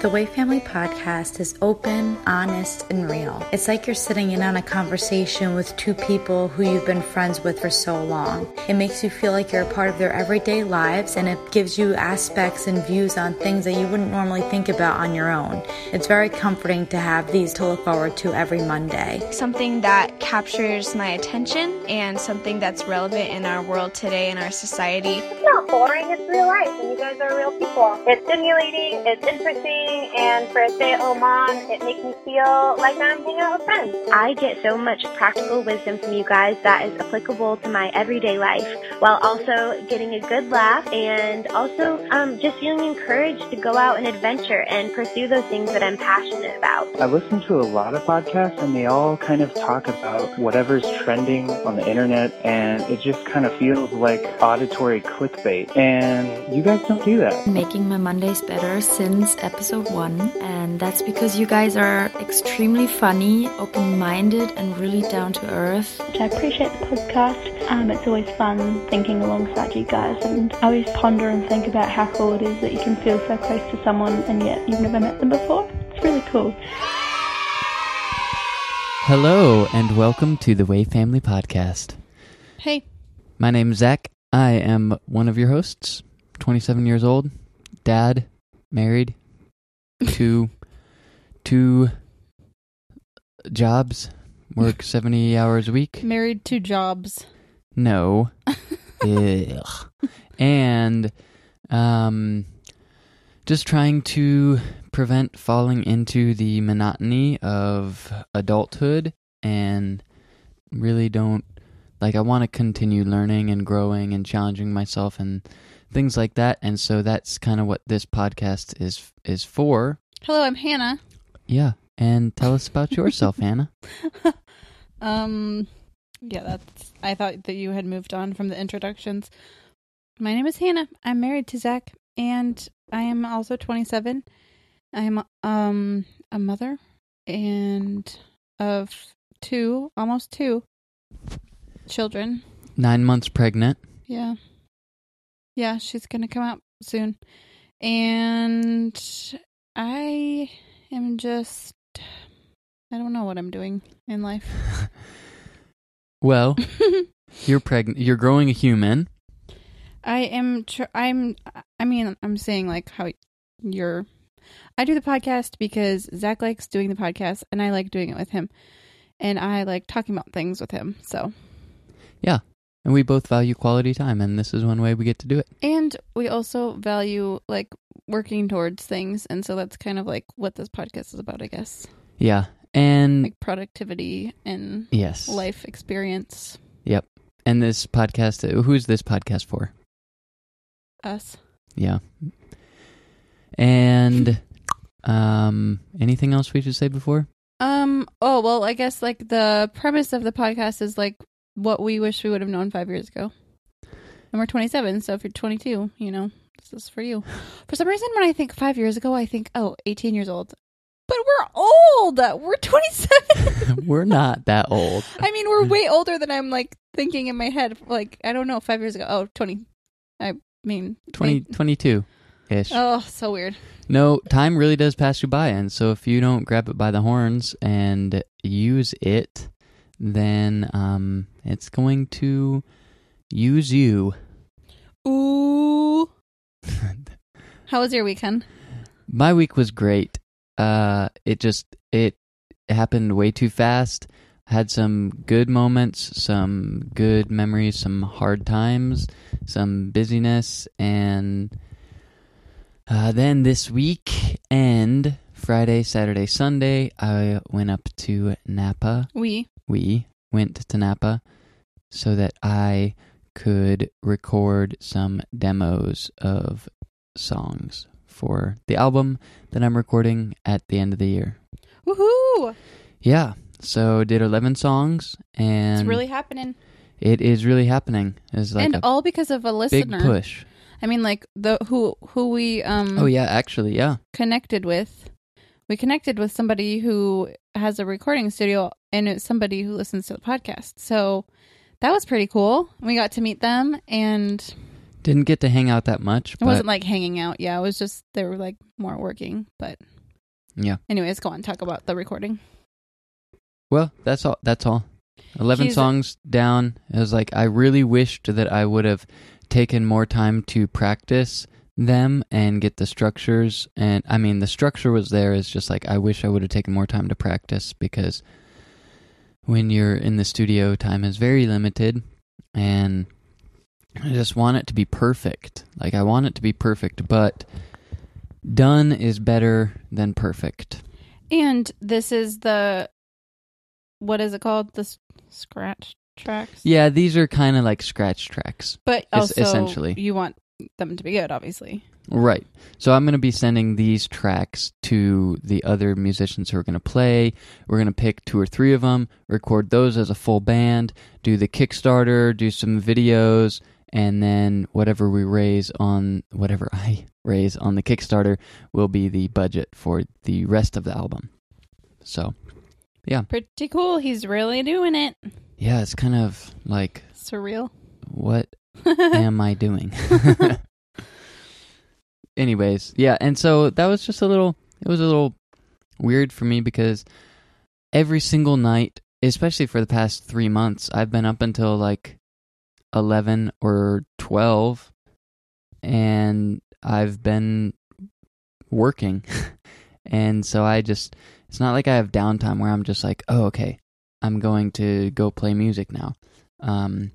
The Way Family podcast is open, honest, and real. It's like you're sitting in on a conversation with two people who you've been friends with for so long. It makes you feel like you're a part of their everyday lives and it gives you aspects and views on things that you wouldn't normally think about on your own. It's very comforting to have these to look forward to every Monday. Something that captures my attention and something that's relevant in our world today in our society. It's not boring, it's real life, and you guys are real people. It's stimulating, it's interesting and for a stay-at-home mom, it makes me feel like I'm hanging out with friends. I get so much practical wisdom from you guys that is applicable to my everyday life, while also getting a good laugh and also um, just feeling encouraged to go out and adventure and pursue those things that I'm passionate about. I listen to a lot of podcasts, and they all kind of talk about whatever's trending on the internet, and it just kind of feels like auditory clickbait. And you guys don't do that. Making my Mondays better since episode one, and that's because you guys are extremely funny, open minded, and really down to earth. I appreciate the podcast. Um, it's always fun thinking alongside you guys, and I always ponder and think about how cool it is that you can feel so close to someone and yet you've never met them before. It's really cool. Hello, and welcome to the Way Family Podcast. Hey. My name is Zach. I am one of your hosts, 27 years old, dad, married, two, two jobs, work 70 hours a week. Married to jobs. No. Ugh. And um, just trying to prevent falling into the monotony of adulthood and really don't like I want to continue learning and growing and challenging myself and things like that and so that's kind of what this podcast is is for. Hello, I'm Hannah. Yeah, and tell us about yourself, Hannah. Um yeah, that's I thought that you had moved on from the introductions. My name is Hannah. I'm married to Zach and I am also 27. I am um a mother and of two, almost two children. 9 months pregnant. Yeah. Yeah, she's going to come out soon. And I am just I don't know what I'm doing in life. Well, you're pregnant. You're growing a human. I am tr- I'm I mean I'm saying like how you're I do the podcast because Zach likes doing the podcast and I like doing it with him. And I like talking about things with him. So Yeah. And we both value quality time and this is one way we get to do it. And we also value like working towards things, and so that's kind of like what this podcast is about, I guess. Yeah. And Like productivity and yes. life experience. Yep. And this podcast, who's this podcast for? Us. Yeah. And um anything else we should say before? Um. Oh well, I guess like the premise of the podcast is like what we wish we would have known five years ago. And we're 27, so if you're 22, you know this is for you. For some reason, when I think five years ago, I think oh, 18 years old. But we're old. We're 27. We're not that old. I mean, we're way older than I'm like thinking in my head. Like I don't know, five years ago. Oh, 20. I mean, 20 22 ish. Oh, so weird. No, time really does pass you by and so if you don't grab it by the horns and use it, then um it's going to use you. Ooh. How was your weekend? My week was great. Uh it just it happened way too fast. Had some good moments, some good memories, some hard times, some busyness and uh, then this week and Friday, Saturday, Sunday, I went up to Napa. We. We went to Napa so that I could record some demos of songs for the album that I'm recording at the end of the year. Woohoo! Yeah, so did 11 songs and It's really happening. it is really happening. It's like and all because of a big listener. push. I mean, like the who who we um Oh yeah, actually, yeah. connected with. We connected with somebody who has a recording studio, and it's somebody who listens to the podcast. So that was pretty cool. We got to meet them, and Didn't get to hang out that much, It wasn't like hanging out. Yeah, it was just they were like more working. But yeah. anyways, go on. Talk about the recording. Well, that's all. That's all. Eleven songs down. It was like I really wished that I would have taken more time to practice them and get the structures. And I mean, the structure was there is just like I wish I would have taken more time to practice because when you're in the studio, time is very limited, and I just want it to be perfect. Like I want it to be perfect, but done is better than perfect. And this is the what is it called? The scratch tracks. Yeah, these are kind of like scratch tracks. But also, essentially. you want them to be good, obviously. Right. So I'm going to be sending these tracks to the other musicians who are going to play. We're going to pick two or three of them, record those as a full band, do the Kickstarter, do some videos, and then whatever we raise on whatever I raise on the Kickstarter will be the budget for the rest of the album. So, yeah. Pretty cool. He's really doing it. Yeah, it's kind of like Surreal. what am I doing? Anyways, yeah, and so that was just a little it was a little weird for me because every single night, especially for the past 3 months, I've been up until like 11 or 12 and I've been working. and so I just it's not like I have downtime where I'm just like, "Oh, okay. I'm going to go play music now." Um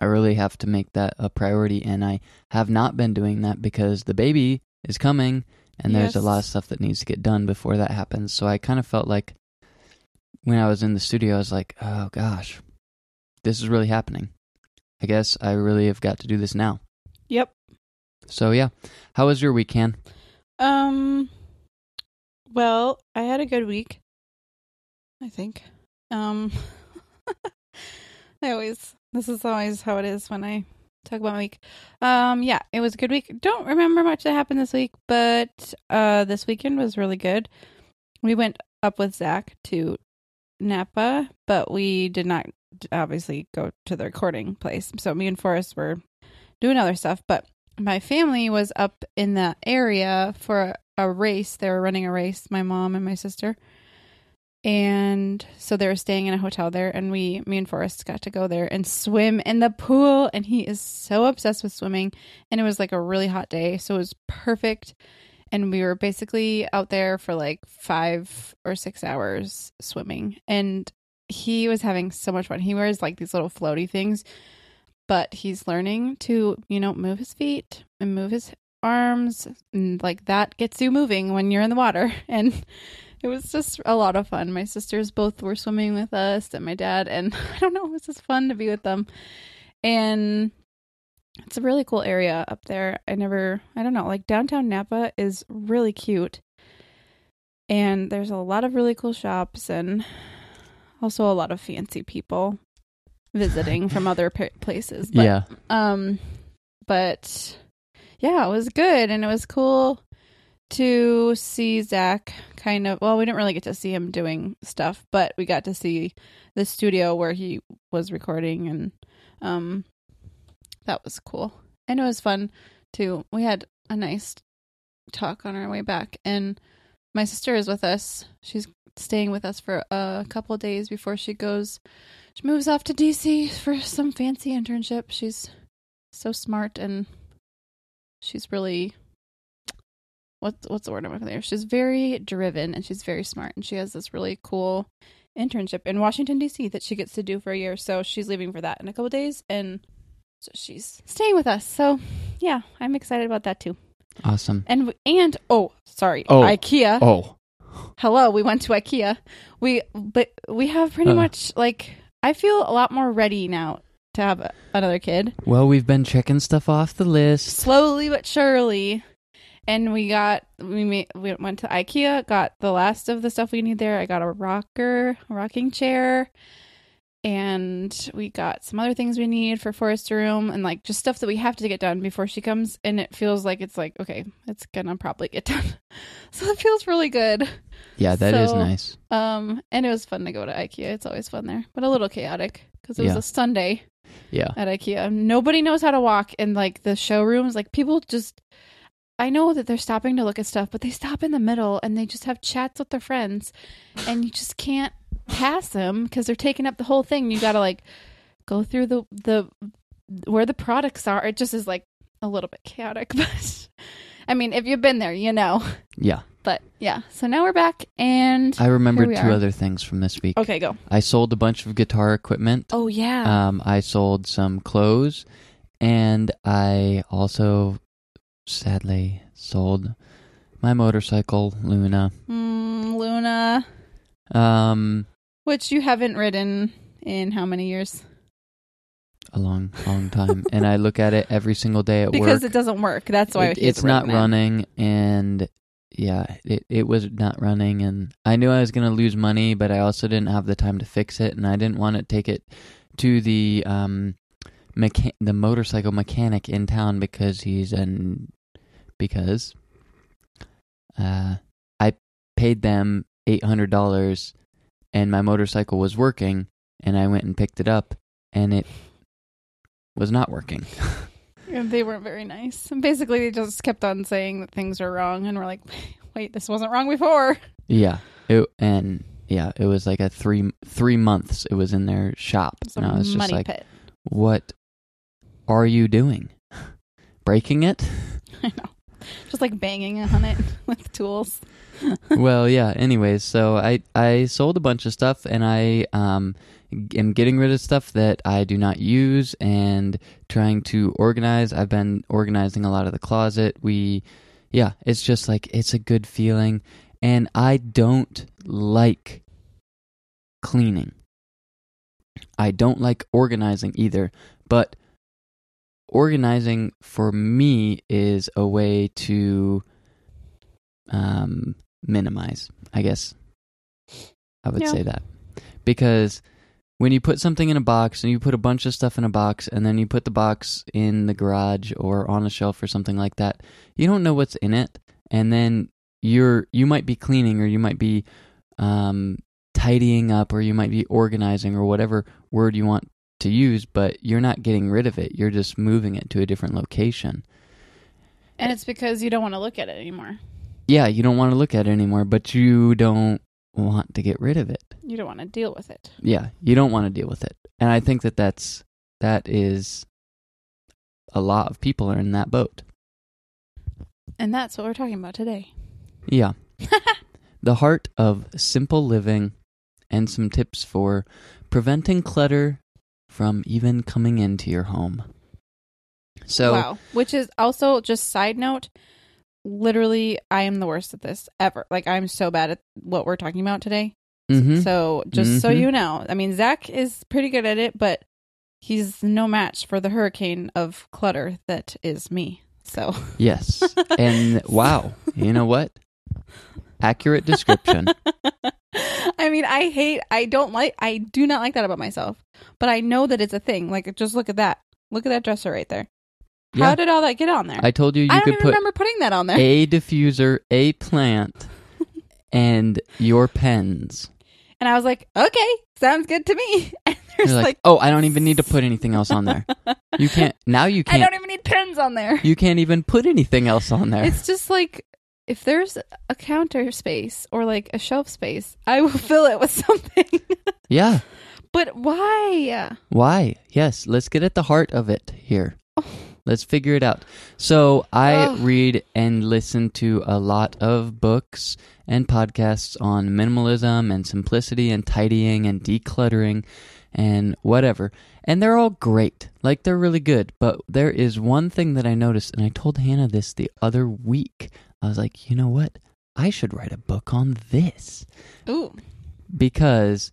I really have to make that a priority, and I have not been doing that because the baby is coming, and there's a lot of stuff that needs to get done before that happens. So I kind of felt like when I was in the studio, I was like, oh gosh, this is really happening. I guess I really have got to do this now. Yep. So yeah, how was your weekend? Um. Well, I had a good week. I think. Um. I always. This is always how it is when I talk about my week. Um. Yeah, it was a good week. Don't remember much that happened this week, but uh, this weekend was really good. We went up with Zach to Napa, but we did not obviously go to the recording place. So me and Forrest were doing other stuff, but my family was up in the area for a, a race. They were running a race, my mom and my sister. And so they were staying in a hotel there and we me and Forrest got to go there and swim in the pool and he is so obsessed with swimming and it was like a really hot day, so it was perfect. And we were basically out there for like 5 or 6 hours swimming and he was having so much fun. He wears like these little floaty things but he's learning to you know move his feet and move his arms and like that gets you moving when you're in the water and it was just a lot of fun. My sisters both were swimming with us and my dad and i don't know it was just fun to be with them. And it's a really cool area up there. I never i don't know like downtown napa is really cute. And there's a lot of really cool shops and also a lot of fancy people visiting from other places. But, yeah, Um, but yeah, it was good, and it was cool to see Zach. Kind of. Well, we didn't really get to see him doing stuff, but we got to see the studio where he was recording, and um, that was cool. And it was fun too. We had a nice talk on our way back, and my sister is with us. She's staying with us for a couple days before she goes she moves off to DC for some fancy internship. She's so smart and she's really what's what's the word I'm looking for? She's very driven and she's very smart and she has this really cool internship in Washington DC that she gets to do for a year. So she's leaving for that in a couple days and so she's staying with us. So yeah, I'm excited about that too. awesome. And and oh, sorry, Oh. IKEA Oh, hello we went to ikea we but we have pretty Uh. much like i feel a lot more ready now to have a, another kid well, we've been checking stuff off the list. slowly but surely and we got we made, we went to ikea got the last of the stuff we need there i got a rocker a rocking chair and we got some other things we need for Forrest room and like just stuff that we have to get done before she comes and it feels like it's like okay it's gonna probably get done so it feels really good Yeah, that is So- nice. Um, and it was fun to go to IKEA. It's always fun there, but a little chaotic because it was Yeah. a Sunday. Yeah. at IKEA. Nobody knows how to walk in like the showrooms. Like people just I know that they're stopping to look at stuff, but they stop in the middle and they just have chats with their friends and you just can't pass them because they're taking up the whole thing. You got to like go through the the where the products are. It just is like a little bit chaotic, but I mean, if you've been there, you know. Yeah. But yeah, so now we're back and I remembered two are. other things from this week. Okay, go. I sold a bunch of guitar equipment. Oh yeah. Um, I sold some clothes, and I also sadly sold my motorcycle, Luna. Mm, Luna, Um, which you haven't ridden in how many years? a long, long time, and I look at it every single day at Because work. Because it doesn't work. That's why It- it's not ridden it. running, and yeah, it it was not running, and I knew I was gonna lose money, but I also didn't have the time to fix it, and I didn't want to take it to the um mecha- the motorcycle mechanic in town because he's an because uh I paid them eight hundred dollars, and my motorcycle was working, and I went and picked it up, and it was not working. And they weren't very nice. And basically, they just kept on saying that things are wrong, and we're like, wait, this wasn't wrong before. Yeah, it, and yeah, it was like a three three months. It was in their shop, It's and I was just like, pit. "What are you doing? Breaking it?" I know. Just like banging on it with tools. well, yeah. Anyways, so I I sold a bunch of stuff, and I um am getting rid of stuff that I do not use, and trying to organize. I've been organizing a lot of the closet. We, yeah, it's just like it's a good feeling, and I don't like cleaning. I don't like organizing either, but organizing for me is a way to um, minimize, I guess. I would Yeah. say that. Because when you put something in a box and you put a bunch of stuff in a box and then you put the box in the garage or on a shelf or something like that, you don't know what's in it and then you're you might be cleaning or you might be um, tidying up or you might be organizing or whatever word you want to use, but you're not getting rid of it. You're just moving it to a different location. And it's because you don't want to look at it anymore. Yeah, you don't want to look at it anymore, but you don't want to get rid of it. You don't want to deal with it. Yeah, you don't want to deal with it. And I think that that's that is a lot of people are in that boat. And that's what we're talking about today. Yeah. the heart of simple living and some tips for preventing clutter from even coming into your home. So, wow. Which is also just side note. Literally, I am the worst at this ever. Like I'm so bad at what we're talking about today. mhm. So just so Mhm. you know, I mean Zach is pretty good at it, but he's no match for the hurricane of clutter that is me. So yes. And wow, you know what? Accurate description. I mean, I hate, I don't like, I do not like that about myself, but I know that it's a thing. Like, just look at that. Look at that dresser right there. How Yeah. did all that get on there? I told you you I don't could even put remember putting that on there. a diffuser, a plant, and your pens. and I was like, okay, sounds good to me. And there's You're like, like, oh, I don't even need to put anything else on there. You can't now. You I can't. I don't even need pens on there. you can't even put anything else on there. It's just like, if there's a counter space or like a shelf space, I will fill it with something. yeah. but why? Why? Yes. Let's get at the heart of it here. Oh. Let's figure it out. So I Ugh. read and listen to a lot of books and podcasts on minimalism and simplicity and tidying and decluttering and whatever. And they're all great. Like they're really good. But there is one thing that I noticed, and I told Hannah this the other week. I was like, you know what? I should write a book on this Ooh. because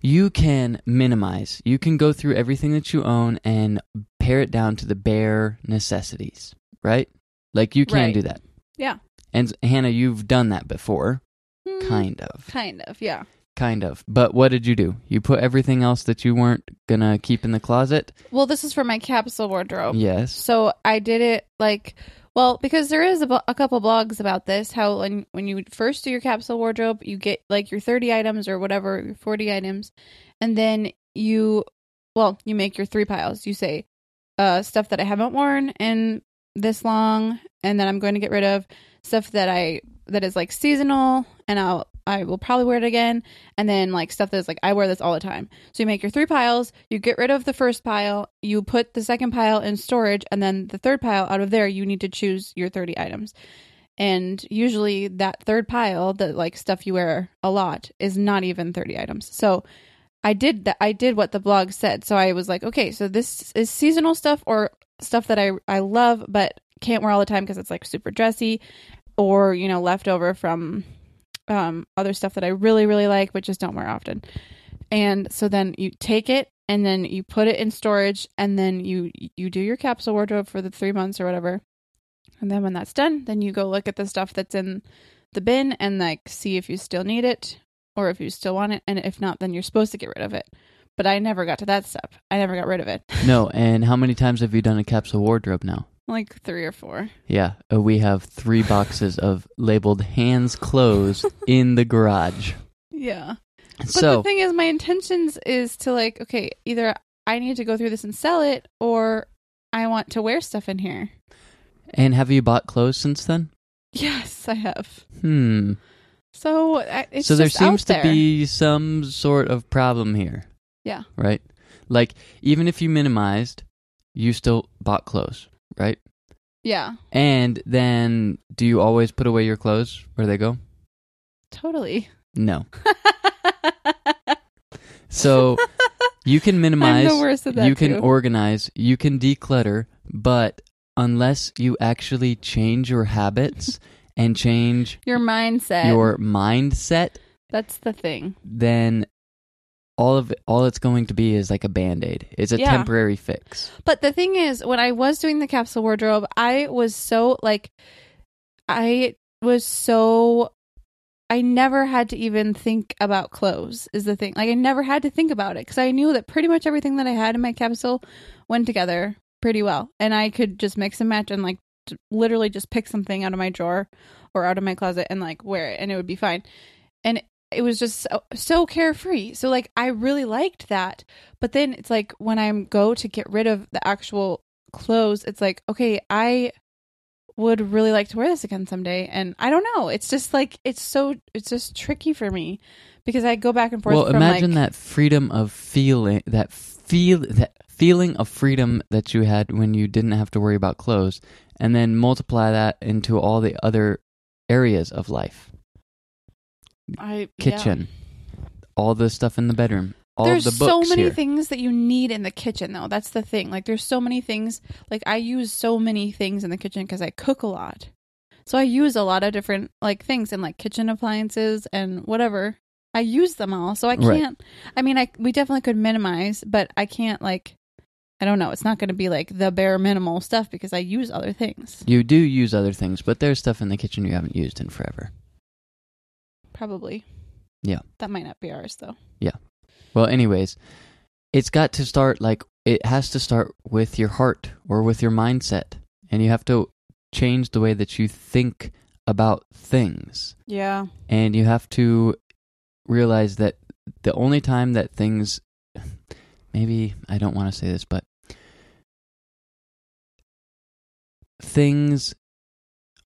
you can minimize. You can go through everything that you own and pare it down to the bare necessities, right? Like you can Right. do that. Yeah. And Hannah, you've done that before, Hmm, kind of. Kind of, yeah. Kind of. But what did you do? You put everything else that you weren't going to keep in the closet? Well, this is for my capsule wardrobe. Yes. So I did it like, well, because there is a, couple blogs about this. How when when you first do your capsule wardrobe, you get like your thirty items or whatever, your forty items, and then you well, you make your three piles. You say uh stuff that I haven't worn in this long and then I'm going to get rid of stuff that I that is like seasonal and I'll I will probably wear it again and then like stuff that's like I wear this all the time. So you make your three piles, you get rid of the first pile, you put the second pile in storage and then the third pile out of there you need to choose your 30 items. And usually that third pile, the like stuff you wear a lot is not even 30 items. So I did that I did what the blog said. So I was like, okay, so this is seasonal stuff or stuff that I I love but can't wear all the time because it's like super dressy or, you know, leftover from um other stuff that I really really like but just don't wear often. And so then you take it and then you put it in storage and then you you do your capsule wardrobe for the 3 months or whatever. And then when that's done, then you go look at the stuff that's in the bin and like see if you still need it or if you still want it and if not then you're supposed to get rid of it. But I never got to that step. I never got rid of it. No, and how many times have you done a capsule wardrobe now? Like 3 or 4. Yeah, uh, we have three boxes of labeled hands closed in the garage. Yeah. But so the thing is, my intentions is to like, okay, either I need to go through this and sell it, or I want to wear stuff in here. and have you bought clothes since then? Yes, I have. Hmm. So I- so there seems out to be some sort of problem here, yeah, right? Like even if you minimized, you still bought clothes, right? yeah, And then do you always put away your clothes where they go? totally. No. So you can minimize, worst at that, you can too. organize, you can declutter, but unless you actually change your habits and change Your mindset. your mindset, That's the thing. then all of it, all it's going to be is like a band-aid. It's a Yeah. temporary fix. But the thing is, when I was doing the capsule wardrobe, I was so like, I was so. I never had to even think about clothes, is the thing. Like, I never had to think about it because I knew that pretty much everything that I had in my capsule went together pretty well. And I could just mix and match and, like, t- literally just pick something out of my drawer or out of my closet and, like, wear it and it would be fine. And it was just so, so carefree. So, like, I really liked that. But then it's like when I go to get rid of the actual clothes, it's like, okay, I would really like to wear this again someday. And I don't know. It's just like, it's so, it's just tricky for me because I go back and forth. Well, imagine like, that freedom of feeling that feel that feeling of freedom that you had when you didn't have to worry about clothes and then multiply that into all the other areas of life. I, Kitchen, all the stuff in the bedroom, all there's the books so many here. things that you need in the kitchen though. That's the thing. Like there's so many things. Like i use so many things in the kitchen because i cook a lot. So i use a lot of different like things and like kitchen appliances and whatever. I use them all. So i can't i mean i we definitely could minimize but i can't like i don't know. It's not going to be like the bare minimal stuff because i use other things. You do use other things, but there's stuff in the kitchen you haven't used in forever. Probably Yeah. that might not be ours though Yeah. Well, anyways, it's got to start like it has to start with your heart or with your mindset, and you have to change the way that you think about things. yeah And you have to realize that the only time that things maybe I don't want to say this, but things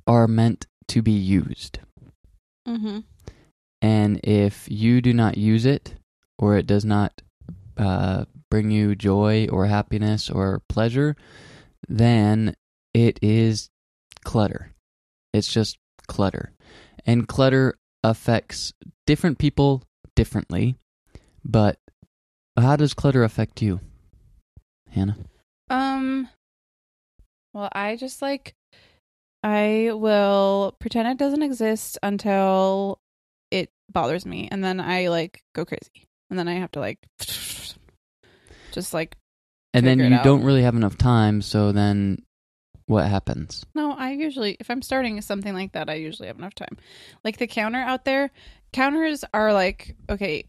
are meant to be used. mm-hmm And if you do not use it, or it does not uh, bring you joy or happiness or pleasure, then it is clutter. It's just clutter. And clutter affects different people differently. But how does clutter affect you, Hannah? Um well, I just like I will pretend it doesn't exist until bothers me and then I like go crazy. And then I have to like just like And then you don't really have enough time, so then what happens? No, I usually if I'm starting something like that, I usually have enough time. Like the counter out there, counters are like okay,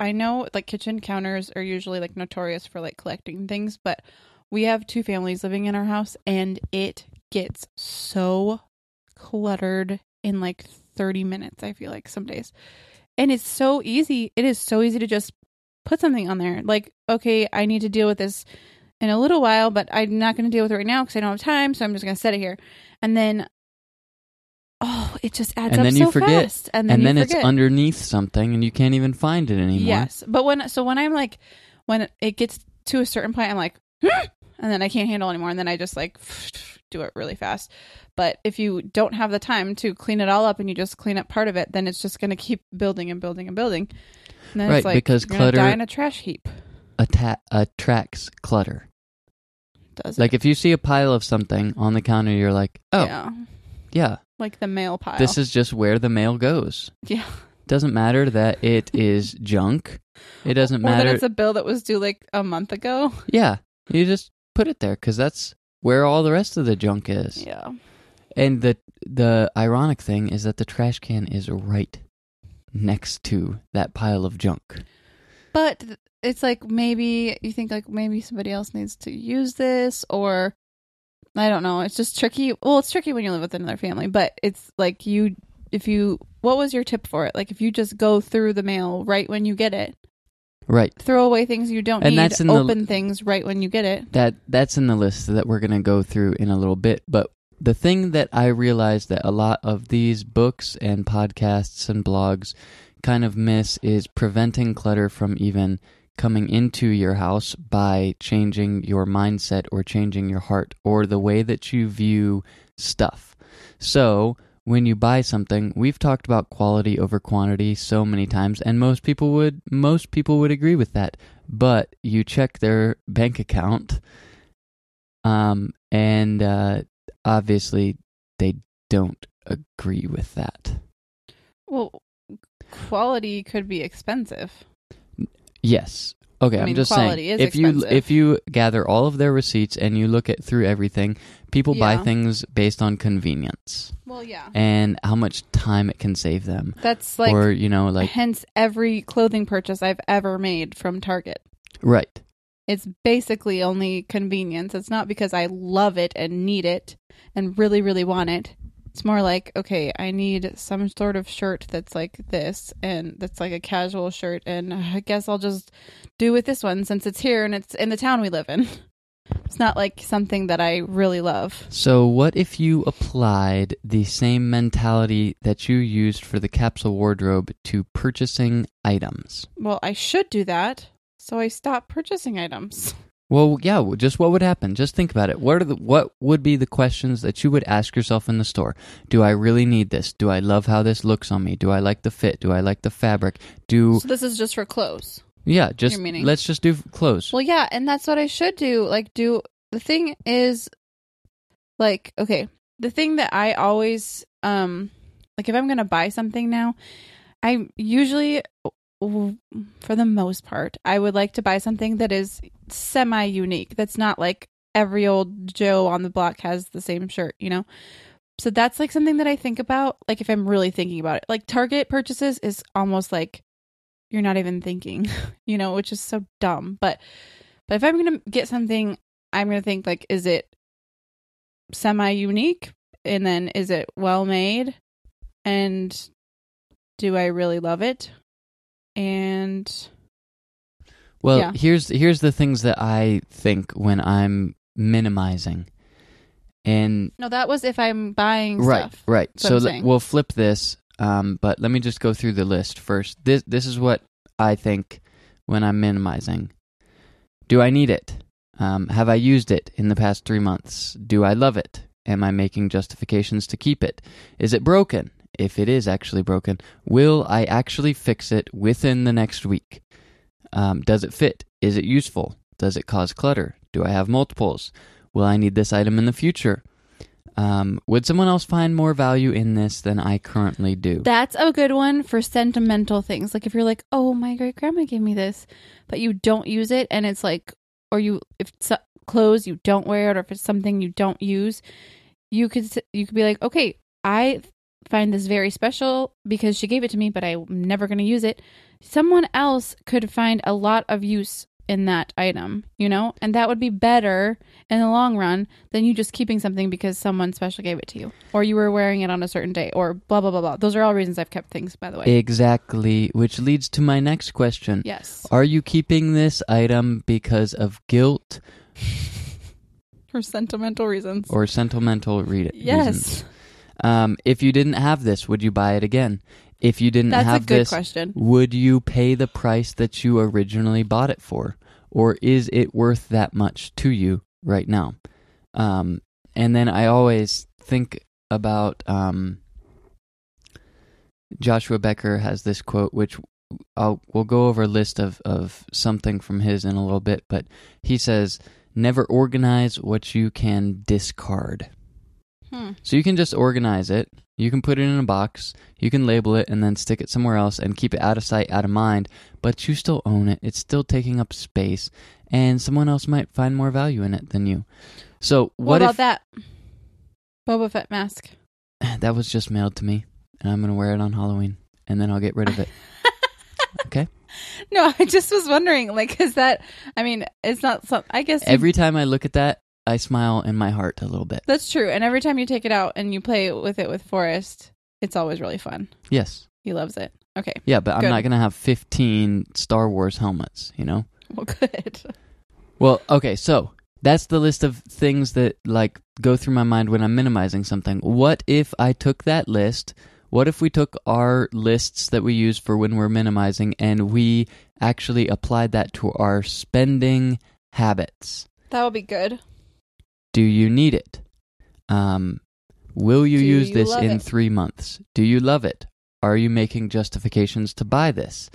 I know like kitchen counters are usually like notorious for like collecting things, but we have two families living in our house and it gets so cluttered in like 30 minutes, I feel like some days. And it's so easy. It is so easy to just put something on there. Like, okay, I need to deal with this in a little while, but I'm not going to deal with it right now because I don't have time. So I'm just going to set it here. And then, oh, it just adds and up then so you forget, fast. And then, you it's forget. underneath something, and you can't even find it anymore. Yes, but when so when I'm like when it gets to a certain point, I'm like, and then I can't handle anymore, and then I just like do it really fast. But if you don't have the time to clean it all up and you just clean up part of it, then it's just going to keep building and building and building. And then Right, it's like because clutter- die in a trash heap. Atta- attracts clutter. Does Like if you see a pile of something on the counter, you're like, oh, yeah, yeah, like the mail pile. this is just where the mail goes. yeah. Doesn't matter that it is junk. It doesn't Or that matter. it's a bill that was due like a month ago. yeah, you just put it there because that's where all the rest of the junk is. Yeah. And the the ironic thing is that the trash can is right next to that pile of junk. But it's like maybe you think like maybe somebody else needs to use this or I don't know. It's just tricky. Well, it's tricky when you live with another family, but it's like you if you what was your tip for it? Like if you just go through the mail right when you get it, Right. throw away things you don't And need, that's in the- open things right when you get it. That that's in the list that we're going to go through in a little bit, but the thing that I realized that a lot of these books and podcasts and blogs kind of miss is preventing clutter from even coming into your house by changing your mindset or changing your heart or the way that you view stuff. So, when you buy something, we've talked about quality over quantity so many times and most people would most people would agree with that. But you check their bank account um and uh obviously they don't agree with that. Well, quality could be expensive. Yes. Okay, I I'm just saying is if you if you gather all of their receipts and you look at through everything, people buy things based on convenience Well, yeah. and how much time it can save them. That's like or you know like hence every clothing purchase I've ever made from Target. right. It's basically only convenience. It's not because I love it and need it and really, really want it. It's more like, okay, I need some sort of shirt that's like this and that's like a casual shirt. And I guess I'll just do with this one since it's here and it's in the town we live in. It's not like something that I really love. So what if you applied the same mentality that you used for the capsule wardrobe to purchasing items? Well, I should do that. So I stopped purchasing items. Well, yeah, just what would happen? Just think about it. What are the what would be the questions that you would ask yourself in the store? Do I really need this? Do I love how this looks on me? Do I like the fit? Do I like the fabric? Do So this is just for clothes. Yeah, just meaning- let's just do clothes. Well, yeah, and that's what I should do. Like, do the thing is, like, okay, the thing that I always, um, like, if I'm gonna buy something now, I usually, for the most part, I would like to buy something that is semi unique. That's not like every old Joe on the block has the same shirt, you know. So that's like something that I think about. Like, if I'm really thinking about it, like Target purchases is almost like you're not even thinking, you know, which is so dumb. But but if I'm gonna get something, I'm gonna think like, is it semi unique? And then is it well made? And do I really love it? And Well, yeah. here's here's the things that I think when I'm minimizing. And no, that was if I'm buying right, stuff. right. So I'm le- saying. we'll flip this um but let me just go through the list first. This this is what I think when I'm minimizing. Do I need it? Um, have I used it in the past 3 months? Do I love it? Am I making justifications to keep it? Is it broken? If it is actually broken, will I actually fix it within the next week? Um, does it fit? Is it useful? Does it cause clutter? Do I have multiples? Will I need this item in the future? Um, would someone else find more value in this than I currently do? That's a good one for sentimental things. Like if you're like, "Oh, my great grandma gave me this," but you don't use it, and it's like, or you if it's clothes you don't wear it, or if it's something you don't use, you could you could be like, "Okay, I find this very special because she gave it to me, but I'm never going to use it." Someone else could find a lot of use in that item, you know? And that would be better in the long run than you just keeping something because someone special gave it to you or you were wearing it on a certain day or blah, blah, blah, blah. Those are all reasons I've kept things, by the way. Exactly, which leads to my next question. yes. Are you keeping this item because of guilt For sentimental reasons. or sentimental re- reasons? yes. Um, if you didn't have this, would you buy it again? If you didn't That's a have good this, question. would you pay the price that you originally bought it for? Or is it worth that much to you right now? Um, and then I always think about um, Joshua Becker has this quote, which I'll we'll go over a list of, of something from his in a little bit, but he says, "Never organize what you can discard." Hmm. So you can just organize it. You can put it in a box. You can label it and then stick it somewhere else and keep it out of sight, out of mind. But you still own it. It's still taking up space, and someone else might find more value in it than you. So What, what, about if that? Boba Fett mask. that was just mailed to me, and I'm gonna wear it on Halloween, and then I'll get rid of it. okay. No, I just was wondering, like, is that? I mean, it's not. Some, I guess Every time I look at that, I smile in my heart a little bit. that's true. And every time you take it out and you play with it with Forrest, it's always really fun. Yes. He loves it. Okay, Yeah, but I'm not gonna have 15 Star Wars helmets. You know. well, good. Well, okay, so that's the list of things that like go through my mind when I'm minimizing something. What if I took that list? What if we took our lists that we use for when we're minimizing and we actually applied that to our spending habits? That would be good. Do you need it? Um, will you Do use you this in it? three months? Do you love it? Are you making justifications to buy this?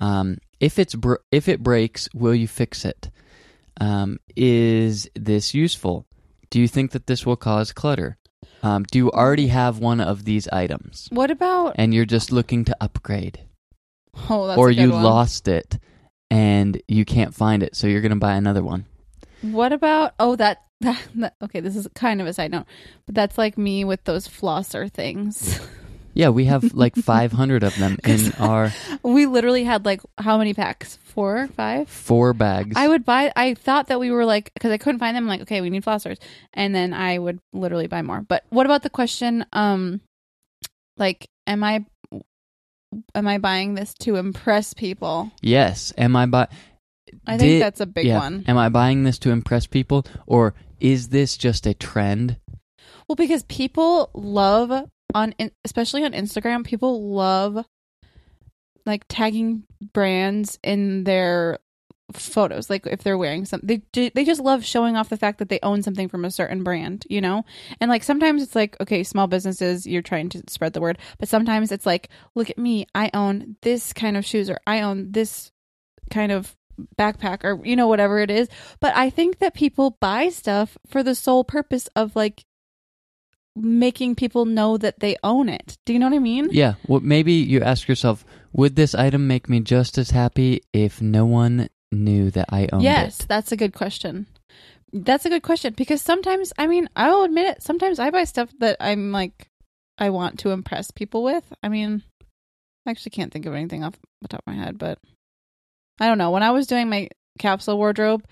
Um, if it's br- if it breaks, will you fix it? Um, is this useful? Do you think that this will cause clutter? Um, do you already have one of these items What about? and you're just looking to upgrade, Oh, that's or you one. lost it and you can't find it, so you're going to buy another one? What about? Oh, that, that that. Okay, this is kind of a side note, but that's like me with those flosser things. Yeah, we have like 500 of them in our we literally had like how many packs? Four, five. four bags. I would buy. I thought that we were like because I couldn't find them. I'm like, okay, we need flossers, and then I would literally buy more. But what about the question? Um, like, am I am I buying this to impress people? Yes. Am I buy? I think Did- that's a big yeah. one. Am I buying this to impress people, or is this just a trend? Well, because people love on, especially on Instagram, people love like tagging brands in their photos. Like if they're wearing something, they they just love showing off the fact that they own something from a certain brand, you know. And like sometimes it's like, okay, small businesses, you're trying to spread the word, but sometimes it's like, look at me, I own this kind of shoes, or I own this kind of backpack or you know whatever it is. But i think that people buy stuff for the sole purpose of like making people know that they own it. Do you know what i mean? Yeah. Well, maybe you ask yourself, would this item make me just as happy if no one knew that I owned yes it? that's a good question. That's a good question because sometimes i mean i will admit it sometimes i buy stuff that i'm like i want to impress people with. I mean i actually can't think of anything off the top of my head but i don't know when i was doing my capsule wardrobe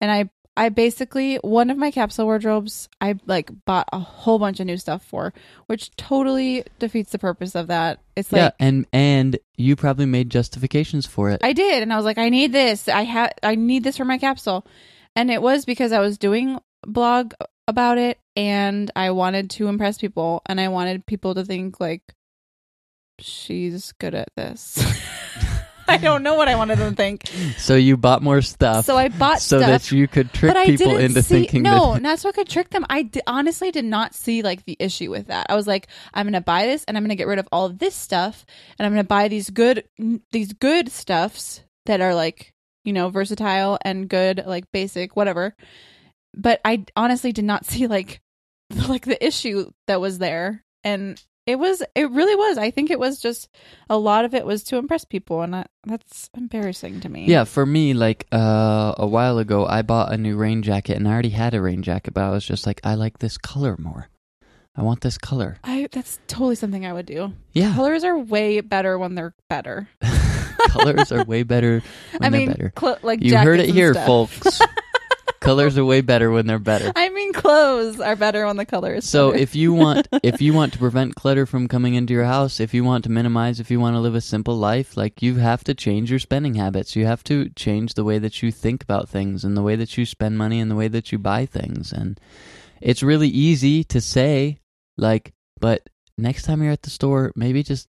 and i i basically one of my capsule wardrobes i like bought a whole bunch of new stuff for which totally defeats the purpose of that it's like yeah, and and you probably made justifications for it. I did, and I was like, I need this. I had, I need this for my capsule, and it was because I was doing blog about it, and I wanted to impress people, and I wanted people to think like she's good at this. I don't know what I wanted them to think, so you bought more stuff. so I bought so stuff. that you could trick but I people didn't into see, thinking no, that. not so I could trick them. I honestly did not see like the issue with that. I was like, I'm gonna buy this and I'm gonna get rid of all of this stuff, and I'm gonna buy these good these good stuffs that are like you know versatile and good like basic whatever. But I honestly did not see like like the issue that was there, and it was it really was. I think it was just a lot of it was to impress people, and I, that's embarrassing to me. Yeah, for me, like uh, a while ago, I bought a new rain jacket, and I already had a rain jacket, but I was just like, I like this color more. I want this color. I that's totally something I would do. Yeah, Colors are way better when they're better. Colors are way better when I they're mean, better. clo- like you heard it here, stuff. folks. Colors are way better when they're better. I mean, clothes are better when the color is So better. if you want if you want to prevent clutter from coming into your house, if you want to minimize, if you want to live a simple life, like you have to change your spending habits. You have to change the way that you think about things and the way that you spend money and the way that you buy things. And it's really easy to say like, but next time you're at the store, maybe just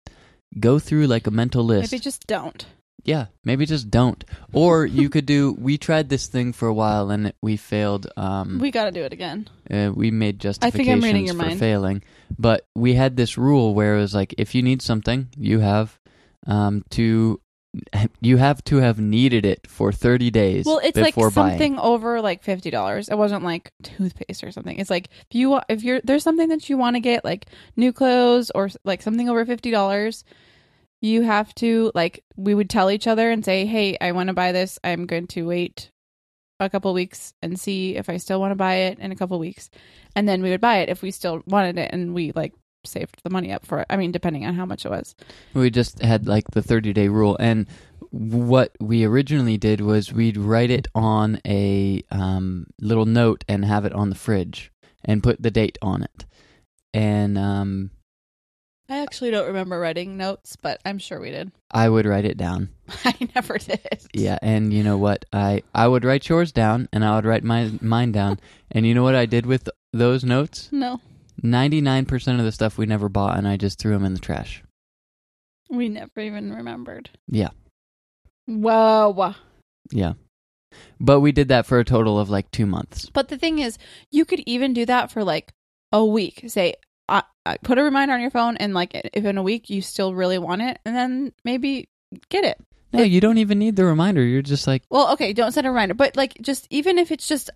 go through like a mental list. maybe just don't. Yeah, maybe just don't. Or you could do. We tried this thing for a while and it, we failed. Um, We got to do it again. uh, we made I justifications think I'm reading your for mind. failing, but we had this rule where it was like, if you need something, you have um, to you have to have needed it for 30 days Well, it's like before buying. something over like fifty dollars. It wasn't like toothpaste or something. It's like if you if you're there's something that you want to get like new clothes or like something over fifty dollars, you have to like we would tell each other and say, "Hey, I want to buy this. I'm going to wait a couple weeks and see if I still want to buy it in a couple weeks," and then we would buy it if we still wanted it, and we like saved the money up for it. I mean, depending on how much it was. We just had like the 30 day rule. And what we originally did was we'd write it on a um, little note and have it on the fridge and put the date on it. And um, I actually don't remember writing notes, but I'm sure we did. I would write it down. I never did. Yeah, and you know what? I I would write yours down, and I would write my mine down. And you know what I did with those notes? No. Ninety nine percent of the stuff we never bought, and I just threw them in the trash. We never even remembered. Yeah, Whoa. yeah. But we did that for a total of like two months. But the thing is, you could even do that for like a week. Say, I, I put a reminder on your phone, and like if in a week you still really want it, and then maybe get it. No, you don't even need the reminder. You're just like, Well, okay, don't set a reminder, but like just even if it's just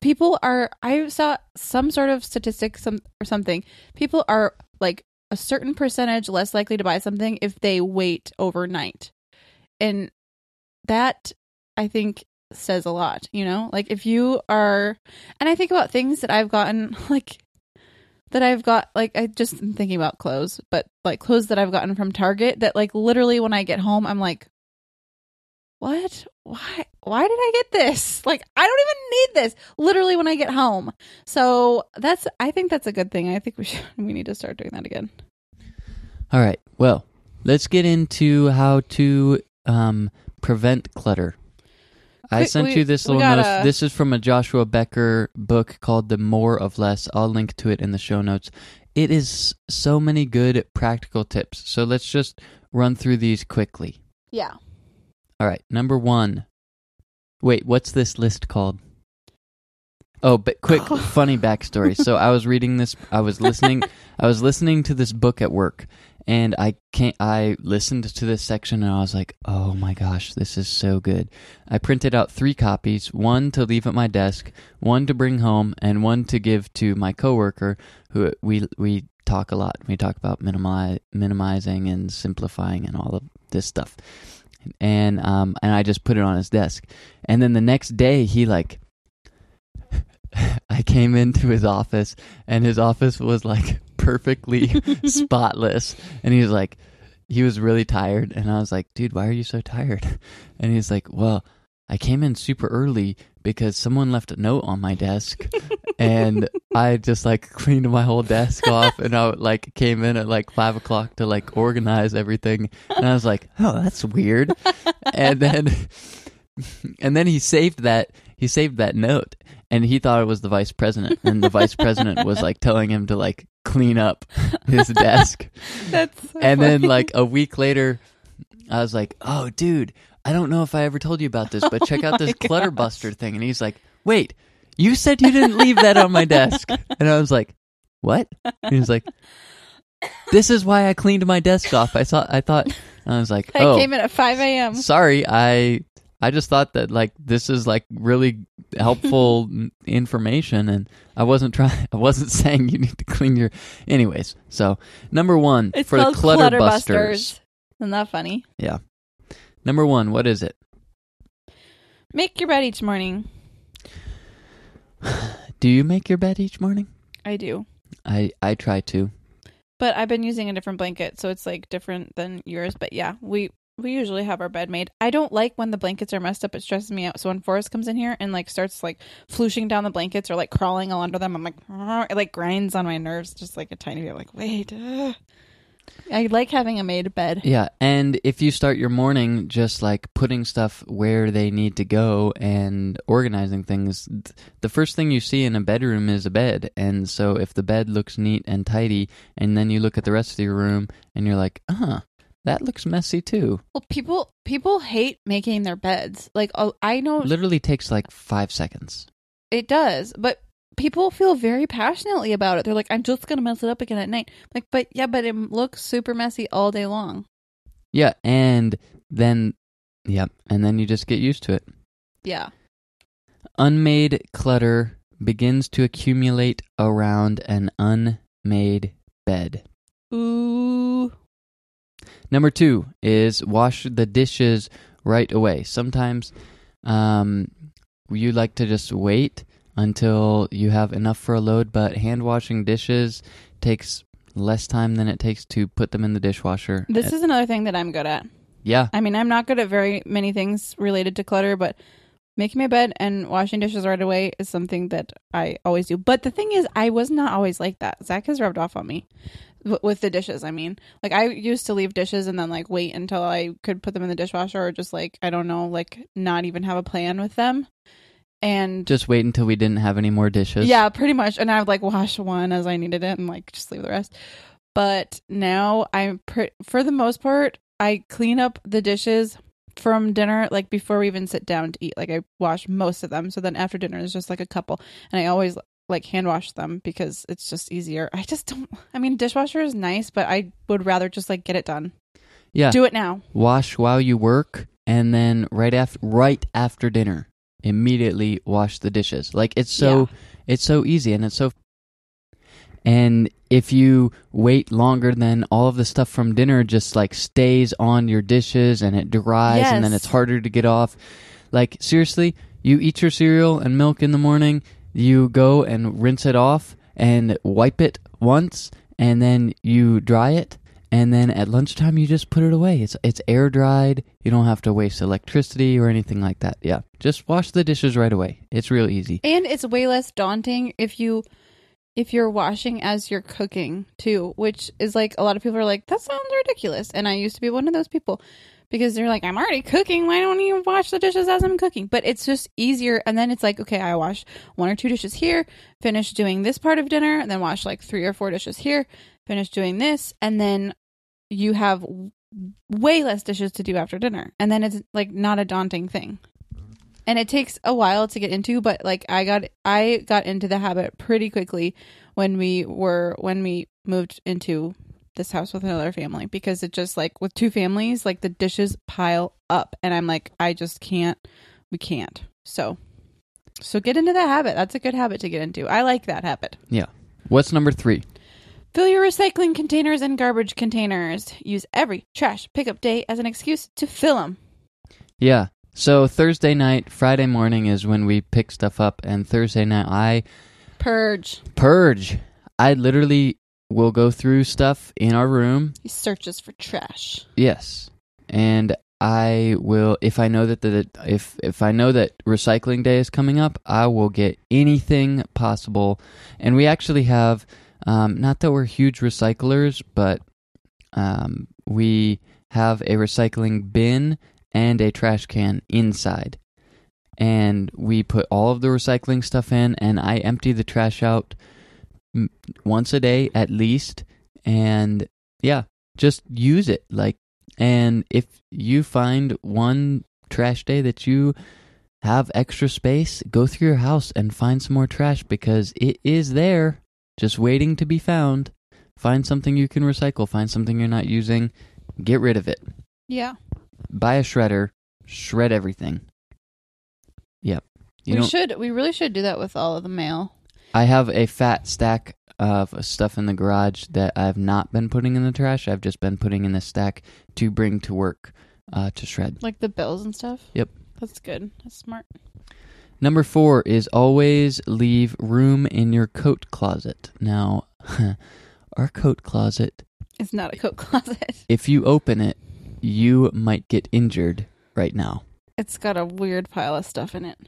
people are. I saw some sort of statistic, some or something. People are like a certain percentage less likely to buy something if they wait overnight, and that I think says a lot. You know, like if you are, and I think about things that I've gotten like that I've got like I just am thinking about clothes, but like clothes that I've gotten from Target that like literally when I get home I'm like what? Why why did I get this? Like I don't even need this literally when I get home. So that's I think that's a good thing. I think we should we need to start doing that again. all right. Well, let's get into how to um, prevent clutter. I We- sent we- you this little notice. gotta- This is from a Joshua Becker book called "The More of Less." I'll link to it in the show notes. It is so many good practical tips. So let's just run through these quickly. Yeah. All right, number one. Wait, what's this list called? Oh, but quick, funny backstory. So I was reading this. I was listening. I was listening to this book at work, and I can't. I listened to this section, and I was like, "Oh my gosh, this is so good." I printed out three copies: one to leave at my desk, one to bring home, and one to give to my coworker. Who we we talk a lot. We talk about minimi- minimizing and simplifying and all of this stuff and um and I just put it on his desk. And then the next day he like I came into his office and his office was like perfectly spotless. And he was like he was really tired. And I was like, "Dude, why are you so tired?" And he's like, "Well, I came in super early because someone left a note on my desk. And I just like cleaned my whole desk off. And I like came in at like five o'clock to like organize everything. And I was like, oh, that's weird. and then and then he saved that he saved that note and he thought it was the vice president and the vice president was like telling him to like clean up his desk. That's so and then like a week later I was like, "Oh, dude, I don't know if I ever told you about this, but check out this oh my clutter buster thing." And he's like, "Wait, you said you didn't leave that on my desk." And I was like, "What?" And he was like, "This is why I cleaned my desk off. I thought I thought I was like, oh, I "Oh, came in at 5 a.m. sorry. I I just thought that like this is like really helpful information and I wasn't trying I wasn't saying you need to clean your anyways. So, number 1 It's for the clutter, Clutter busters. Busters. Isn't that funny? Yeah. Number 1, what is it? Make your bed each morning. Do you make your bed each morning? I do. I I try to. But I've been using a different blanket, so it's like different than yours. But yeah, we we usually have our bed made. I don't like when the blankets are messed up. It stresses me out. So when Forrest comes in here and like starts like flooshing down the blankets or like crawling all under them, I'm like, it like grinds on my nerves just like a tiny bit. Like, wait. I like having a made bed. Yeah, and if you start your morning just like putting stuff where they need to go and organizing things, th- the first thing you see in a bedroom is a bed. And so if the bed looks neat and tidy, and then you look at the rest of your room and you're like, uh, that looks messy too. Well, people people hate making their beds. Like oh, I know Literally takes like five seconds. it does, but people feel very passionately about it. They're like, I'm just gonna mess it up again at night. Like, but yeah, but it looks super messy all day long. Yeah, and then, yep, and then you just get used to it. Yeah. Unmade clutter begins to accumulate around an unmade bed. Ooh. Number two is wash the dishes right away. Sometimes um, you like to just wait until you have enough for a load, but hand washing dishes takes less time than it takes to put them in the dishwasher. This Uh, is another thing that I'm good at. yeah, I mean, I'm not good at very many things related to clutter, but making my bed and washing dishes right away is something that I always do. But the thing is, I was not always like that. Zach has rubbed off on me with the dishes. I mean, like I used to leave dishes and then like wait until I could put them in the dishwasher, or just like I don't know, like not even have a plan with them. And just wait until we didn't have any more dishes. yeah, pretty much. And I would like wash one as I needed it and like just leave the rest. But now I'm pre- for the most part, I clean up the dishes from dinner like before we even sit down to eat. Like I wash most of them. So then after dinner there's just like a couple. And I always like hand wash them because it's just easier. I just don't I mean dishwasher is nice, but I would rather just like get it done. yeah. Do it now. Wash while you work, and then right after right after dinner, immediately wash the dishes. Like it's so it's so easy and it's so and if you wait longer then all of the stuff from dinner just like stays on your dishes and it dries and then it's harder to get off. Like seriously, you eat your cereal and milk in the morning, you go and rinse it off and wipe it once and then you dry it and then at lunchtime you just put it away. It's it's air dried. You don't have to waste electricity or anything like that. Yeah. Just wash the dishes right away. It's real easy. And it's way less daunting if you if you're washing as you're cooking too, which is like a lot of people are like, that sounds ridiculous. And I used to be one of those people because they're like, I'm already cooking. Why don't you wash the dishes as I'm cooking? But it's just easier. And then it's like, okay, I wash one or two dishes here, finish doing this part of dinner, and then wash like three or four dishes here, finish doing this, and then you have way less dishes to do after dinner. And then it's like not a daunting thing and it takes a while to get into but like i got i got into the habit pretty quickly when we were when we moved into this house with another family because it just like with two families like the dishes pile up and i'm like i just can't we can't so so get into that habit that's a good habit to get into i like that habit Yeah. What's number 3? Fill your recycling containers and garbage containers. Use every trash pickup day as an excuse to fill them. Yeah. So Thursday night, Friday morning is when we pick stuff up and Thursday night I Purge. purge. I literally will go through stuff in our room He searches for trash. Yes, and I will if I know that the if if I know that recycling day is coming up, I will get anything possible. And we actually have, um, not that we're huge recyclers, but um, we have a recycling bin and a trash can inside. And we put all of the recycling stuff in, and I empty the trash out once a day at least. And yeah, just use it. Like, and if you find one trash day that you have extra space, go through your house and find some more trash because it is there, just waiting to be found. Find something you can recycle, find something you're not using, get rid of it. Yeah. Buy a shredder, shred everything. Yep. You we should. We really should do that with all of the mail. I have a fat stack of stuff in the garage that I've not been putting in the trash. I've just been putting in the stack to bring to work uh, to shred. Like the bills and stuff. Yep. That's good. That's smart. Number four is always leave room in your coat closet. Now, our coat closet, It's not a coat closet. if you open it, you might get injured right now. It's got a weird pile of stuff in it.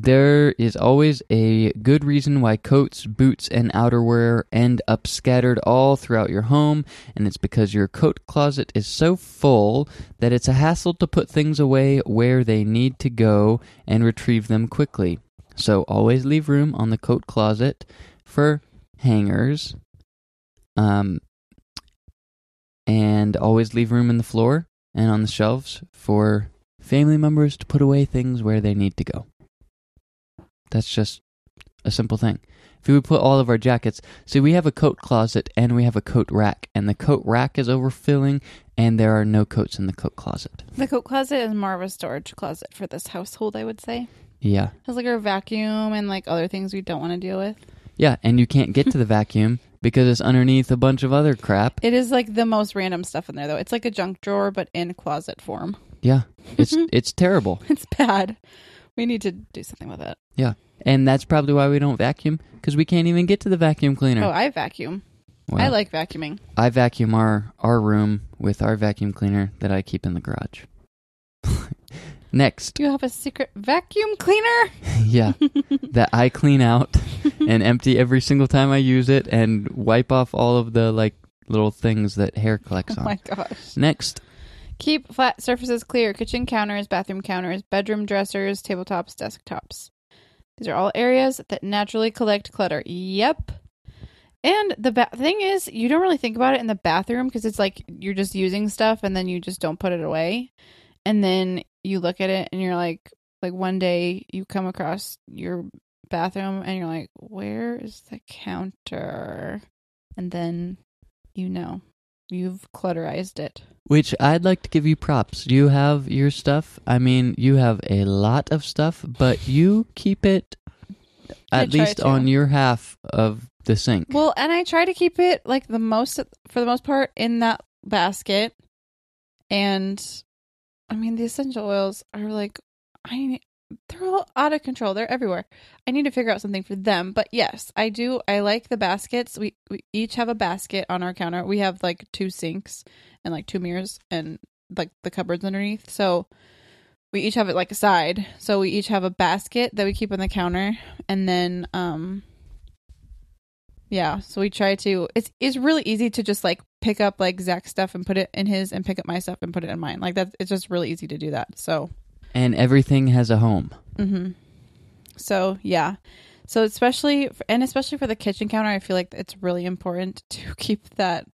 There is always a good reason why coats, boots, and outerwear end up scattered all throughout your home, and it's because your coat closet is so full that it's a hassle to put things away where they need to go and retrieve them quickly. So always leave room on the coat closet for hangers, um, and always leave room in the floor and on the shelves for family members to put away things where they need to go. That's just a simple thing. If we put all of our jackets, see, we have a coat closet and we have a coat rack, and the coat rack is overfilling, and there are no coats in the coat closet. The coat closet is more of a storage closet for this household, I would say. Yeah. It has like a vacuum and like other things we don't want to deal with. Yeah, and you can't get to the vacuum because it's underneath a bunch of other crap. It is like the most random stuff in there, though. It's like a junk drawer, but in closet form. Yeah, it's it's terrible. It's bad. We need to do something with it. Yeah, and that's probably why we don't vacuum because we can't even get to the vacuum cleaner. Oh, I vacuum. Well, I like vacuuming. I vacuum our our room with our vacuum cleaner that I keep in the garage. Next, Do You have a secret vacuum cleaner? yeah, that I clean out and empty every single time I use it and wipe off all of the like little things that hair collects Oh on. Oh my gosh. Next, Keep flat surfaces clear. Kitchen counters, bathroom counters, bedroom dressers, tabletops, desktops. These are all areas that naturally collect clutter. Yep. And the ba- thing is, you don't really think about it in the bathroom because it's like you're just using stuff and then you just don't put it away. And then you look at it and you're like, like one day you come across your bathroom and you're like, where is the counter? And then you know you've clutterized it. which I'd like to give you props. You have your stuff. I mean, you have a lot of stuff, but you keep it at least to. on your half of the sink. Well, and I try to keep it like the most for the most part in that basket. And I mean, the essential oils are like I they're all out of control. They're everywhere. I need to figure out something for them. But yes, I do. I like the baskets. We we each have a basket on our counter. We have like two sinks and like two mirrors and like the cupboards underneath. So we each have it like a side. So we each have a basket that we keep on the counter and then um yeah, so we try to. It's it's really easy to just like pick up like Zach's stuff and put it in his, and pick up my stuff and put it in mine. Like that, it's just really easy to do that. So, and everything has a home. hmm so yeah, so especially and especially for the kitchen counter, I feel like it's really important to keep that.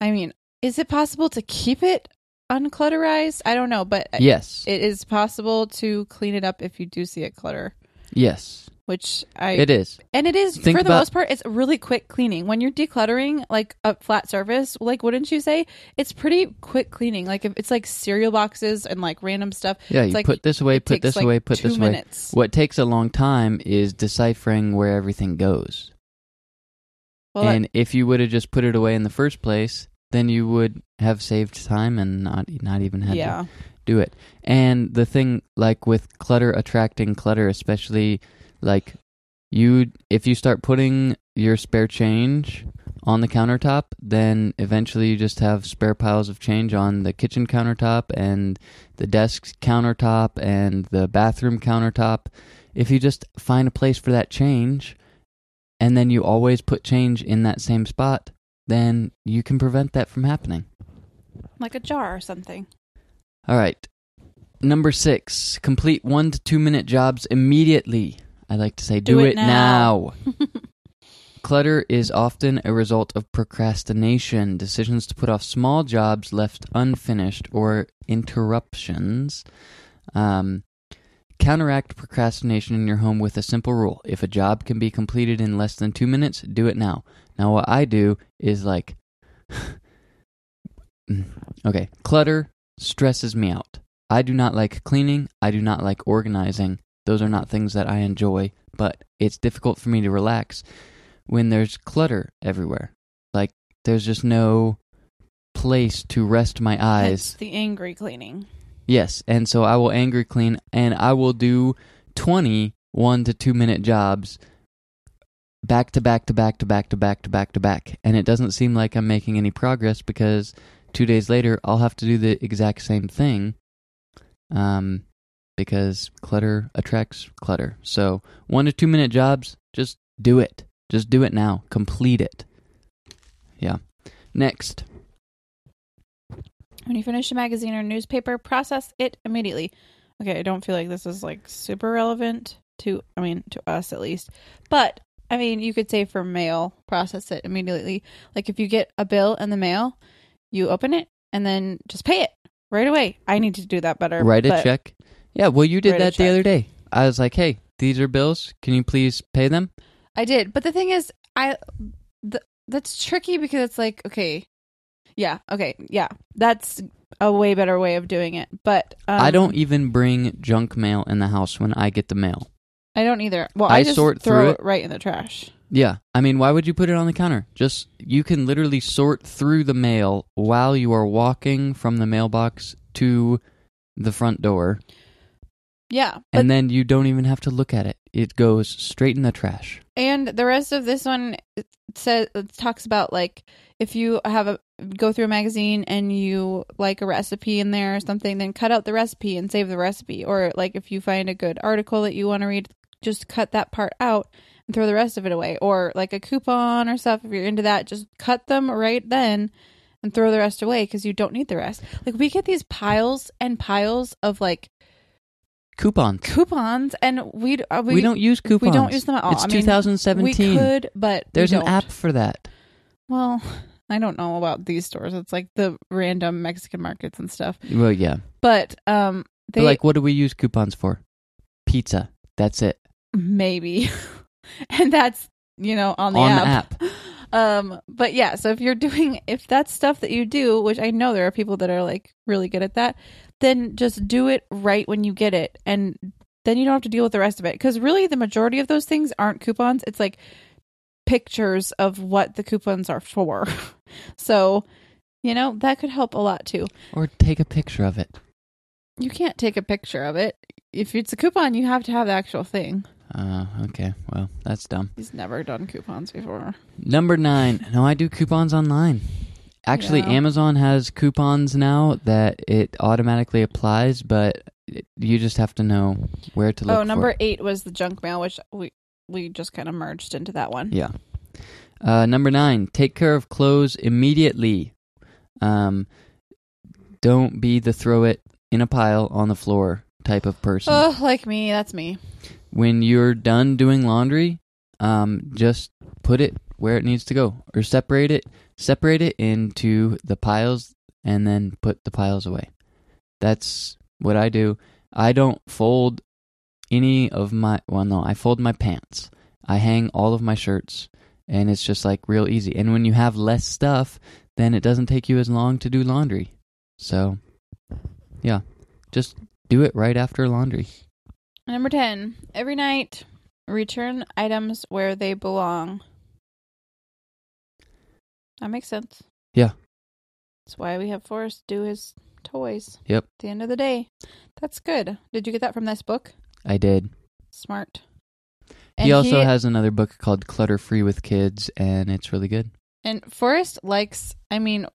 I mean, is it possible to keep it unclutterized? I don't know, but Yes. it is possible to clean it up if you do see it clutter. Yes. Which I It is. and it is Think for the about- most part. It's really quick cleaning when you're decluttering like a flat surface. Like, wouldn't you say it's pretty quick cleaning? Like if it's like cereal boxes and like random stuff. Yeah, it's you like put this away, put this like, away, put this away. minutes. What takes a long time is deciphering where everything goes. Well, that- and if you would have just put it away in the first place, then you would have saved time and not not even had Yeah. to do it. And the thing like with clutter attracting clutter, especially like you if you start putting your spare change on the countertop, then eventually you just have spare piles of change on the kitchen countertop and the desk countertop and the bathroom countertop. If you just find a place for that change and then you always put change in that same spot, then you can prevent that from happening. like a jar or something. All right. Number six, complete one to two minute jobs immediately. I like to say, do, Do it it now. now. Clutter is often a result of procrastination, decisions to put off small jobs left unfinished, or interruptions. Um, counteract procrastination in your home with a simple rule. If a job can be completed in less than two minutes, do it now. Now, what I do is like, okay, clutter stresses me out. I do not like cleaning. I do not like organizing. Those are not things that I enjoy, but it's difficult for me to relax when there's clutter everywhere. Like, there's just no place to rest my eyes. the angry cleaning. Yes, and so I will angry clean and I will do 20 one to two minute jobs back to back to back to back to back to back to back. And it doesn't seem like I'm making any progress because two days later, I'll have to do the exact same thing. Um, because clutter attracts clutter. So one to two minute jobs, just do it. Just do it now. Complete it. Yeah. Next. When you finish a magazine or newspaper, process it immediately. Okay, I don't feel like this is like super relevant to, I mean, to us at least. But, I mean, you could say for mail, process it immediately. Like if you get a bill in the mail, you open it and then just pay it right away. I need to do that better. Write a check. Yeah, well, you did Write a that the check. other day. I was like, hey, these are bills. Can you please pay them? I did, but the thing is, I th- that's tricky because it's like, okay, yeah, okay, yeah, that's a way better way of doing it. But um, I don't even bring junk mail in the house when I get the mail. I don't either. Well, I I, just sort throw through it it. right in the trash. Yeah. I mean, why would you put it on the counter? Just, you can literally sort through the mail while you are walking from the mailbox to the front door. Yeah, And then you don't even have to look at it. It goes straight in the trash. and the rest of this one it says it talks about like if you have a go through a magazine and you like a recipe in there or something, then cut out the recipe and save the recipe. Or like if you find a good article that you want to read, just cut that part out and throw the rest of it away. Or like a coupon or stuff, if you're into that, just cut them right then and throw the rest away because you don't need the rest. Like we get these piles and piles of like Coupons. coupons, and we uh, We, don't use coupons. We don't use them at all. It's I mean, 2017. We could, but There's an app for that. Well, I don't know about these stores. It's like the random Mexican markets and stuff. Well, yeah. But um, they But like, what do we use coupons for? Pizza. That's it. maybe, and that's you know on the On the app. Um, but yeah, so if you're doing if that's stuff that you do, which I know there are people that are like really good at that, then just do it right when you get it, and then you don't have to deal with the rest of it. Because really, the majority of those things aren't coupons. It's like pictures of what the coupons are for. so, you know that could help a lot too. Or take a picture of it. You can't take a picture of it. If it's a coupon, you have to have the actual thing. Uh, okay. Well, that's dumb. He's never done coupons before. Number nine. No, I do coupons online. Actually, Yeah. Amazon has coupons now that it automatically applies, but it, you just have to know where to look. Oh, number eight was the junk mail, which we we just kind of merged into that one. Yeah. Uh, number nine. Take care of clothes immediately. Um, don't be the throw it in a pile on the floor type of person. Oh, like me, that's me. when you're done doing laundry, um, just put it where it needs to go, or separate it. Separate it into the piles, and then put the piles away. That's what I do. I don't fold any of my. Well, no, I fold my pants. I hang all of my shirts, and it's just like real easy. And when you have less stuff, then it doesn't take you as long to do laundry. So, yeah, just do it right after laundry. Number 10. Every night, return items where they belong. That makes sense. Yeah. That's why we have Forrest do his toys. Yep. At the end of the day. That's good. Did you get that from this book? I did. Smart. he also has another book called Clutter Free with Kids, and it's really good. And Forrest likes, I mean,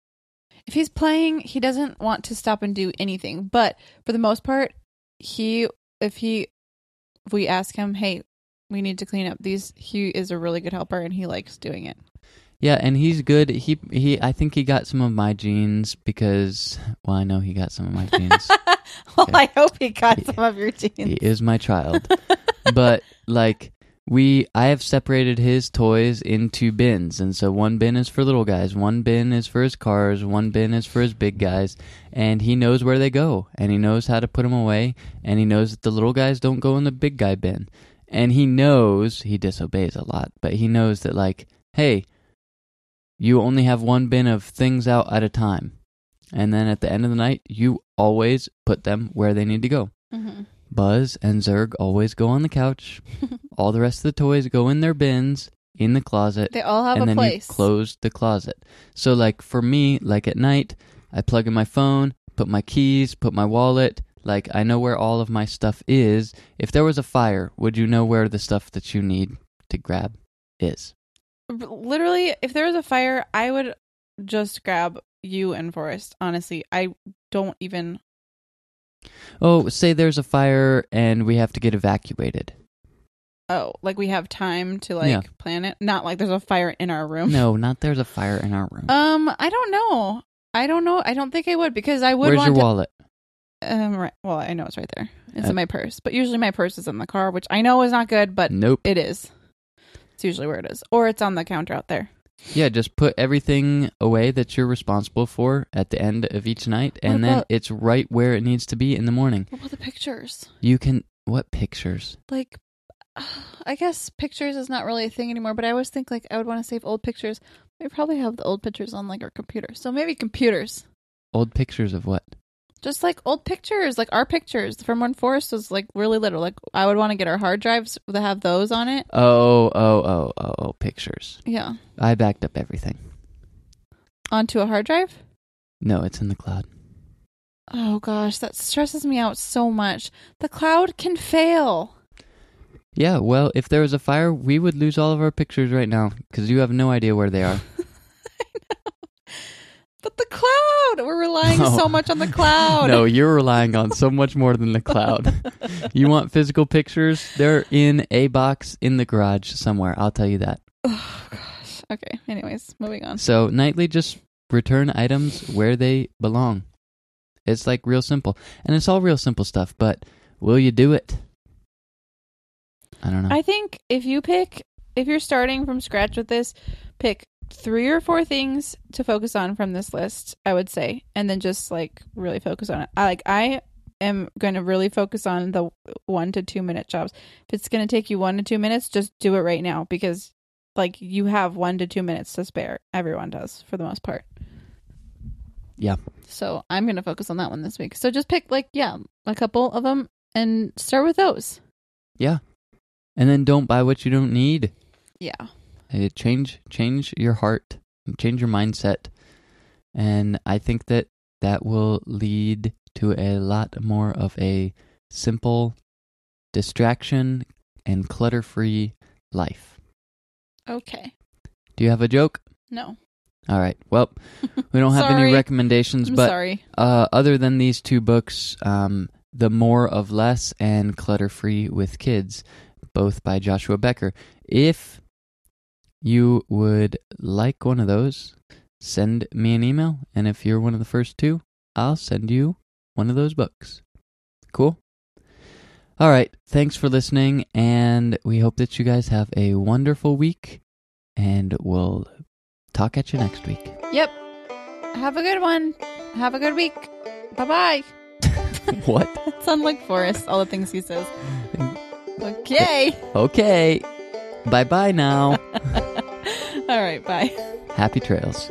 if he's playing, he doesn't want to stop and do anything. But for the most part, he, if he, if we ask him, hey, we need to clean up these, he is a really good helper and he likes doing it. Yeah, and he's good. He he. I think he got some of my genes because, well, I know he got some of my genes. well, Okay. I hope he got some of your genes. he is my child, but like we, I have separated his toys into bins, and so one bin is for little guys, one bin is for his cars, one bin is for his big guys, and he knows where they go, and he knows how to put them away, and he knows that the little guys don't go in the big guy bin, and he knows he disobeys a lot, but he knows that like, hey, you only have one bin of things out at a time, and then at the end of the night, you always put them where they need to go. Mhm. Buzz and Zurg always go on the couch. all the rest of the toys go in their bins in the closet. They all have and a then place. you close the closet. So like for me, like at night, I plug in my phone, put my keys, put my wallet. Like I know where all of my stuff is. If there was a fire, would you know where the stuff that you need to grab is? Literally if there was a fire i would just grab you and Forrest. Honestly, I don't even. Oh, say there's a fire and we have to get evacuated. Oh, like we have time to like Yeah. plan it. Not like there's a fire in our room. No, not there's a fire in our room. Um, I don't know. I don't know. I don't think I would because I would Where's want your to. wallet? Um, right. Well, I know it's right there. It's Uh, in my purse, but usually my purse is in the car, which I know is not good, but Nope. it is. It's usually where it is, or it's on the counter out there. Yeah, just put everything away that you're responsible for at the end of each night, and then about- it's right where it needs to be in the morning. What about the pictures? You can. What pictures? Like, I guess pictures is not really a thing anymore, but I always think like I would want to save old pictures. We probably have the old pictures on like our computer, so maybe computers. Old pictures of what? Just like old pictures, like our pictures from when Forrest was like really little. Like I would want to get our hard drives that have those on it. Oh, oh, oh, oh, oh, pictures. Yeah, I backed up everything. onto a hard drive. No, it's in the cloud. Oh gosh, that stresses me out so much. The cloud can fail. Yeah, well, if there was a fire, we would lose all of our pictures right now because you have no idea where they are. But the cloud, we're relying No. so much on the cloud. no, you're relying on so much more than the cloud. you want physical pictures? They're in a box in the garage somewhere. I'll tell you that. Oh gosh. Okay. Anyways, moving on. So nightly, just return items where they belong. It's like real simple, and it's all real simple stuff. But will you do it? I don't know. I think if you pick, if you're starting from scratch with this, pick three or four things to focus on from this list. I would say, and then just like really focus on it. I like I am going to really focus on the one to two minute jobs. If it's going to take you one to two minutes, just do it right now because like you have one to two minutes to spare. Everyone does for the most part. yeah, So I'm going to focus on that one this week. So just pick like yeah, a couple of them and start with those. yeah, and then don't buy what you don't need. Yeah. Uh, change change your heart, change your mindset, and I think that that will lead to a lot more of a simple, distraction and clutter-free life. Okay. Do you have a joke? No. All right. Well, we don't have any recommendations, I'm but sorry. uh, other than these two books, um, The More of Less and Clutter Free with Kids, both by Joshua Becker. If you would like one of those, send me an email. And if you're one of the first two, I'll send you one of those books. Cool? All right. Thanks for listening. And we hope that you guys have a wonderful week. And we'll talk at you next week. Yep. Have a good one. Have a good week. Bye bye. what? Sound like Forrest, all the things he says. Okay. Okay. Bye bye now. All right, bye. Happy trails.